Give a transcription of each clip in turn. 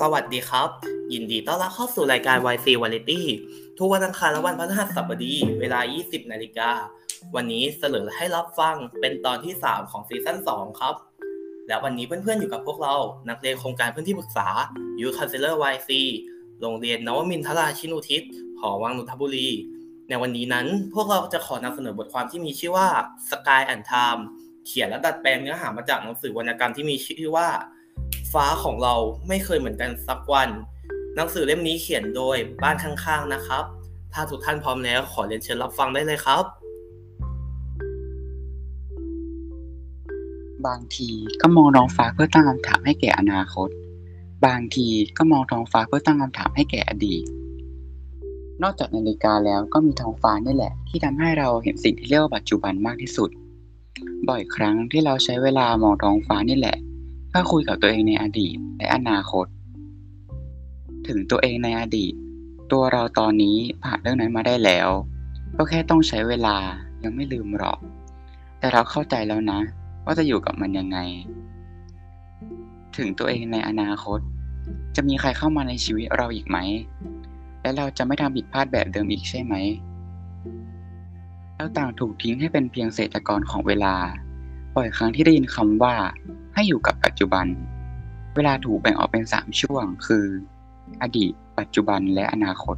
สวัสดีครับ ยินดีต้อนรับเข้าสู่รายการ YC Variety ทุกวันอังคารและวันพฤหัสบดี เวลา 20 นาฬิกา วันนี้เสนอให้รับฟังเป็นตอนที่ 3 ของซีซั่น 2 ครับ และวันนี้เพื่อนๆ อยู่กับพวกเรา นักเรียนโครงการพื้นที่ปรึกษายูคันเซเลอร์ YC โรงเรียนนวมินทราชินูทิศหอวังนนทบุรี ในวันนี้นั้นพวกเราจะขอนำเสนอบทความที่มีชื่อว่า Sky and Time เขียนและดัดแปลงเนื้อหามาจากหนังสือวรรณกรรมที่มีชื่อว่า ฟ้าของเราไม่เคยเหมือนกันสักวัน หนังสือเล่มนี้เขียนโดยบ้านข้างๆนะครับ ถ้าทุกท่านพร้อมแล้วขอเรียนเชิญรับฟังได้เลยครับ บางทีก็มองท้องฟ้าเพื่อตั้งคำถามให้แก่อนาคต บางทีก็มองท้องฟ้าเพื่อตั้งคำถามให้แก่อดีต นอกจากนาฬิกาแล้วก็มีท้องฟ้านี่แหละ ที่ทำให้เราเห็นสิ่งที่เรียกว่าปัจจุบันมากที่สุด บ่อยครั้งที่เราใช้เวลามองท้องฟ้านี่แหละ เพื่อคุยกับตัวเองในอดีตและอนาคต ถึงตัวเองในอดีต ตัวเราตอนนี้ผ่านเรื่องนั้นมาได้แล้ว ก็แค่ต้องใช้เวลายังไม่ลืมหรอก แต่เราเข้าใจแล้วนะ ว่าจะอยู่กับมันยังไง ถึงตัวเองในอนาคต จะมีใครเข้ามาในชีวิตเราอีกไหม และเราจะไม่ทำผิดพลาดแบบเดิมอีกใช่ไหมเราต่างถูกทิ้งให้เป็นเพียงเศษตะกอนของเวลา บ่อยครั้งที่ได้ยินคำว่า ให้อยู่กับปัจจุบัน เวลาถูกแบ่งออกเป็นสามช่วง คือ อดีต ปัจจุบันและอนาคต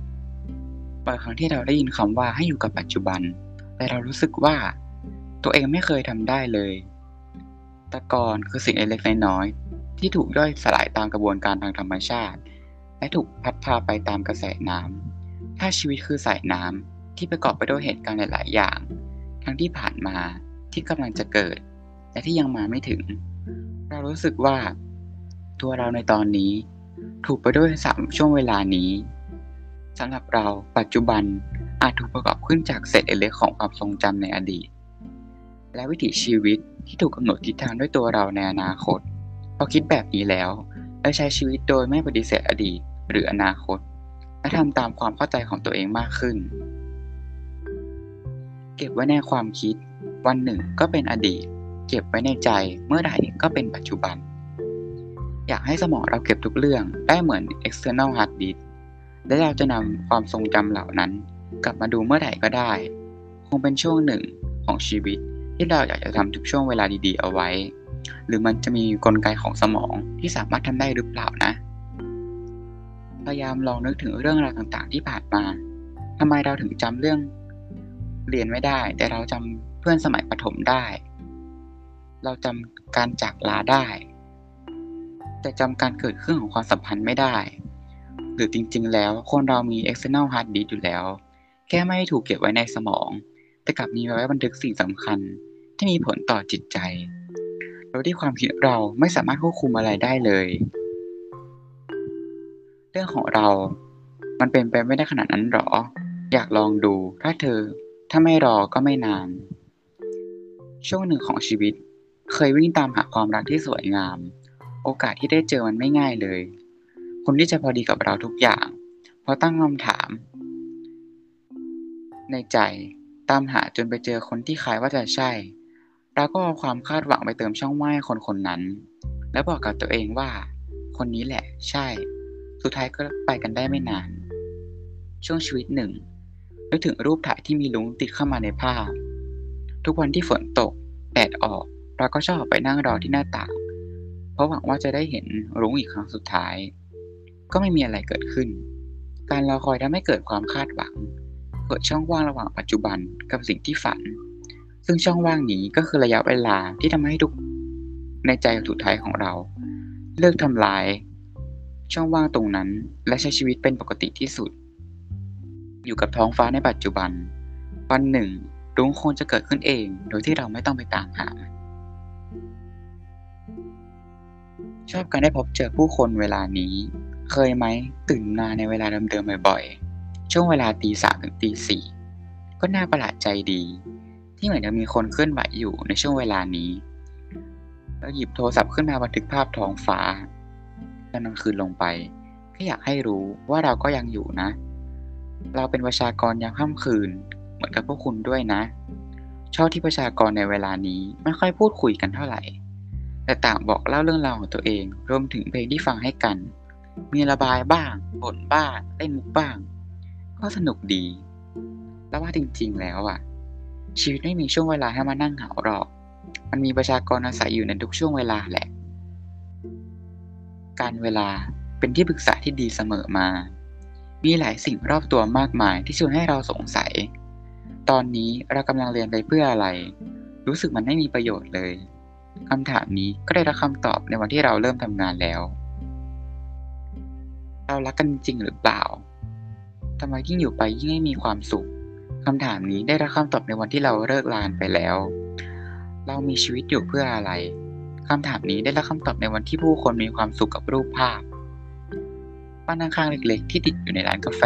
บ่อยครั้งที่เราได้ยินคำว่าให้อยู่กับปัจจุบัน แต่เรารู้สึกว่า ตัวเองไม่เคยทำได้เลย ตะกอนคือสิ่งเล็กๆน้อยๆที่ถูกย่อยสลายตามกระบวนการทางธรรมชาติ และถูกพัดพาไปตามกระแสน้ำถ้าชีวิตคือสายน้ำที่ประกอบไปด้วยเหตุการณ์หลายๆอย่าง ทั้งที่ผ่านมาที่กำลังจะเกิด และที่ยังมาไม่ถึง เรารู้สึกว่า ตัวเราในตอนนี้ ถูกไปด้วยสามช่วงเวลานี้สำหรับเราปัจจุบันอาจถูกประกอบขึ้นจากเศษเล็กๆของความทรงจำในอดีต และวิถีชีวิตที่ถูกกำหนดทิศทางด้วยตัวเราในอนาคตพอคิดแบบนี้แล้ว และใช้ชีวิตโดยไม่ปฏิเสธอดีตหรืออนาคต และทำตามความเข้าใจของตัวเองมากขึ้น เก็บไว้ในความคิด วันหนึ่งก็เป็นอดีต เก็บไว้ในใจเมื่อไหร่ก็เป็นปัจจุบัน อยากให้สมองเราเก็บทุกเรื่องได้เหมือน external hard disk และเราจะนำความทรงจำเหล่านั้น กลับมาดูเมื่อไหร่ก็ได้ คงเป็นช่วงหนึ่งของชีวิตที่เราอยากจะทำทุกช่วงเวลาดีๆเอาไว้ หรือมันจะมีกลไกของสมองที่สามารถทำได้หรือเปล่านะ พยายามลองนึกถึงเรื่องราวต่างๆ ที่ผ่านมาทำไมเราถึงจำเรื่องเรียนไม่ได้ แต่เราจำเพื่อนสมัยประถมได้ เราจำการจากลาได้ แต่จำการเกิดขึ้นของความสัมพันธ์ไม่ได้ หรือจริงๆ แล้วคนเรามี external hard disk อยู่แล้ว แค่ไม่ถูกเก็บไว้ในสมอง แต่กลับมีไว้บันทึกสิ่งสำคัญที่มีผลต่อจิตใจ โดยที่ความคิดเราไม่สามารถควบคุมอะไรได้เลย เรื่องของเรา มันเป็นไปไม่ได้ขนาดนั้นหรอ อยากลองดู ถ้าเธอ ถ้าไม่รอก็ไม่นาน ช่วงหนึ่งของชีวิต เคยวิ่งตามหาความรักที่สวยงาม โอกาสที่ได้เจอมันไม่ง่ายเลย คนที่จะพอดีกับเราทุกอย่าง เพอตั้งคำถาม ในใจตามหาจนไปเจอคนที่คล้ายว่าจะใช่ เราก็เอาความคาดหวังไปเติมช่องว่างคนคนนั้น แล้วบอกกับตัวเองว่า คนนี้แหละใช่ สุดท้ายก็ไปกันได้ไม่นาน ช่วงชีวิตหนึ่งนึกถึงรูปถ่ายที่มีลุงติดเข้ามาในภาพ ทุกวันที่ฝนตกแดดออก เราก็ชอบไปนั่งรอที่หน้าต่าง เพราะหวังว่าจะได้เห็นรุ้งอีกครั้งสุดท้าย ก็ไม่มีอะไรเกิดขึ้น การรอคอยทำให้เกิดความคาดหวัง เกิดช่องว่างระหว่างปัจจุบันกับสิ่งที่ฝัน ซึ่งช่องว่างนี้ก็คือระยะเวลาที่ทำให้ทุกในใจสุดท้ายของเรา เลิกทำลาย ช่องว่างตรงนั้น และใช้ชีวิตเป็นปกติที่สุด อยู่กับท้องฟ้าในปัจจุบัน วันหนึ่งรุ้งคงจะเกิดขึ้นเอง โดยที่เราไม่ต้องไปตามหา ชอบการได้พบเจอผู้คนเวลานี้ เคยไหมตื่นมาในเวลาเดิมๆบ่อยๆ ช่วงเวลาตีสามถึงตีสี่ก็น่าประหลาดใจดี ที่เหมือนจะมีคนเคลื่อนไหวอยู่ในช่วงเวลานี้ แล้วหยิบโทรศัพท์ขึ้นมาบันทึกภาพท้องฟ้าตอนกลางคืนลงไปแค่อยากให้รู้ว่าเราก็ยังอยู่นะ เราเป็นประชากรยามค่ำคืน เหมือนกับพวกคุณด้วยนะชอบที่ประชากรในเวลานี้ไม่ค่อยพูดคุยกันเท่าไหร่ แต่ต่างบอกเล่าเรื่องราวของตัวเอง รวมถึงเพลงที่ฟังให้กัน มีระบายบ้างบ่นบ้างเล่นมุกบ้าง ก็สนุกดี แล้วว่าจริง ๆ แล้วอะชีวิตไม่มีช่วงเวลาให้มานั่งเหงาหรอก มันมีประชากรอาศัยอยู่ในทุกช่วงเวลาแหละ การเวลาเป็นที่ปรึกษาที่ดีเสมอมา มีหลายสิ่งรอบตัวมากมายที่ชวนให้เราสงสัย ตอนนี้เรากำลังเรียนไปเพื่ออะไร รู้สึกมันไม่มีประโยชน์เลย คำถามนี้ก็ได้รับคำตอบในวันที่เราเริ่มทำงานแล้ว เรารักกันจริงหรือเปล่าทำไมยิ่งอยู่ไปยิ่งไม่มีความสุขคำถามนี้ได้รับคำตอบในวันที่เราเลิกลานไปแล้ว เรามีชีวิตอยู่เพื่ออะไรคำถามนี้ได้รับคำตอบในวันที่ผู้คนมีความสุขกับรูปภาพบ้านข้างๆเล็ก ๆ ที่ติดอยู่ในร้านกาแฟ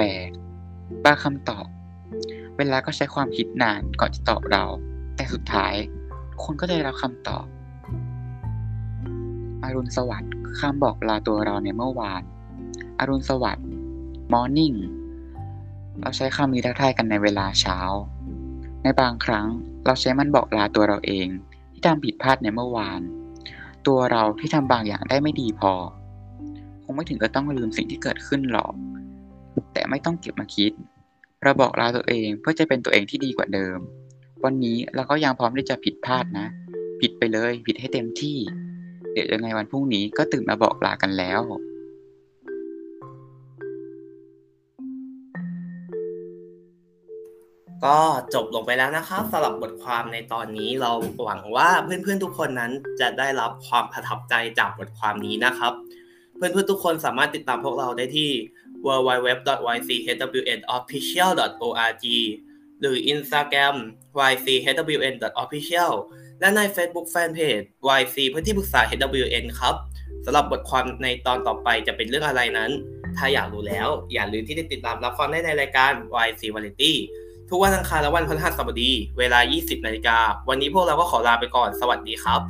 บาคำตอบ เวลาก็ใช้ความคิดนานก่อนจะตอบเรา แต่สุดท้ายคนก็ได้รับคำตอบ อรุณสวัสดิ์คือคำบอกลาตัวเราในเมื่อวาน อรุณสวัสดิ์ morning เราใช้คำนี้ทักทายกันในเวลาเช้า ในบางครั้งเราใช้มันบอกลาตัวเราเอง ที่ทำผิดพลาดในเมื่อวาน ตัวเราที่ทำบางอย่างได้ไม่ดีพอ คงไม่ถึงกับต้องลืมสิ่งที่เกิดขึ้นหรอก แต่ไม่ต้องเก็บมาคิด เราบอกลาตัวเองเพื่อจะเป็นตัวเองที่ดีกว่าเดิม วันนี้เราก็ยังพร้อมที่จะผิดพลาดนะ ผิดไปเลย ผิดให้เต็มที่ เดี๋ยวยังไงวันพรุ่งนี้ก็ตื่นมาบอกลากันแล้วก็จบลงไปแล้วนะครับสำหรับบทความในตอนนี้เราหวังว่าเพื่อนๆทุกคนนั้นจะได้รับความประทับใจจากบทความนี้นะครับ เพื่อนๆทุกคนสามารถติดตามพวกเราได้ที่ www.ychwnofficial.org หรือ Instagram ychwn.official และใน Facebook Fanpage YC เพื่อนที่ปรึกษา HWN ครับสำหรับบทความในตอนต่อไปจะเป็นเรื่องอะไรนั้น ถ้าอยากรู้แล้ว อย่าลืมที่จะติดตามรับฟังได้ในรายการ YC Variety ทุกวันอังคารและวันพฤหัสบดี เวลา 20นาฬิกาวันนี้พวกเราก็ขอลาไปก่อน สวัสดีครับ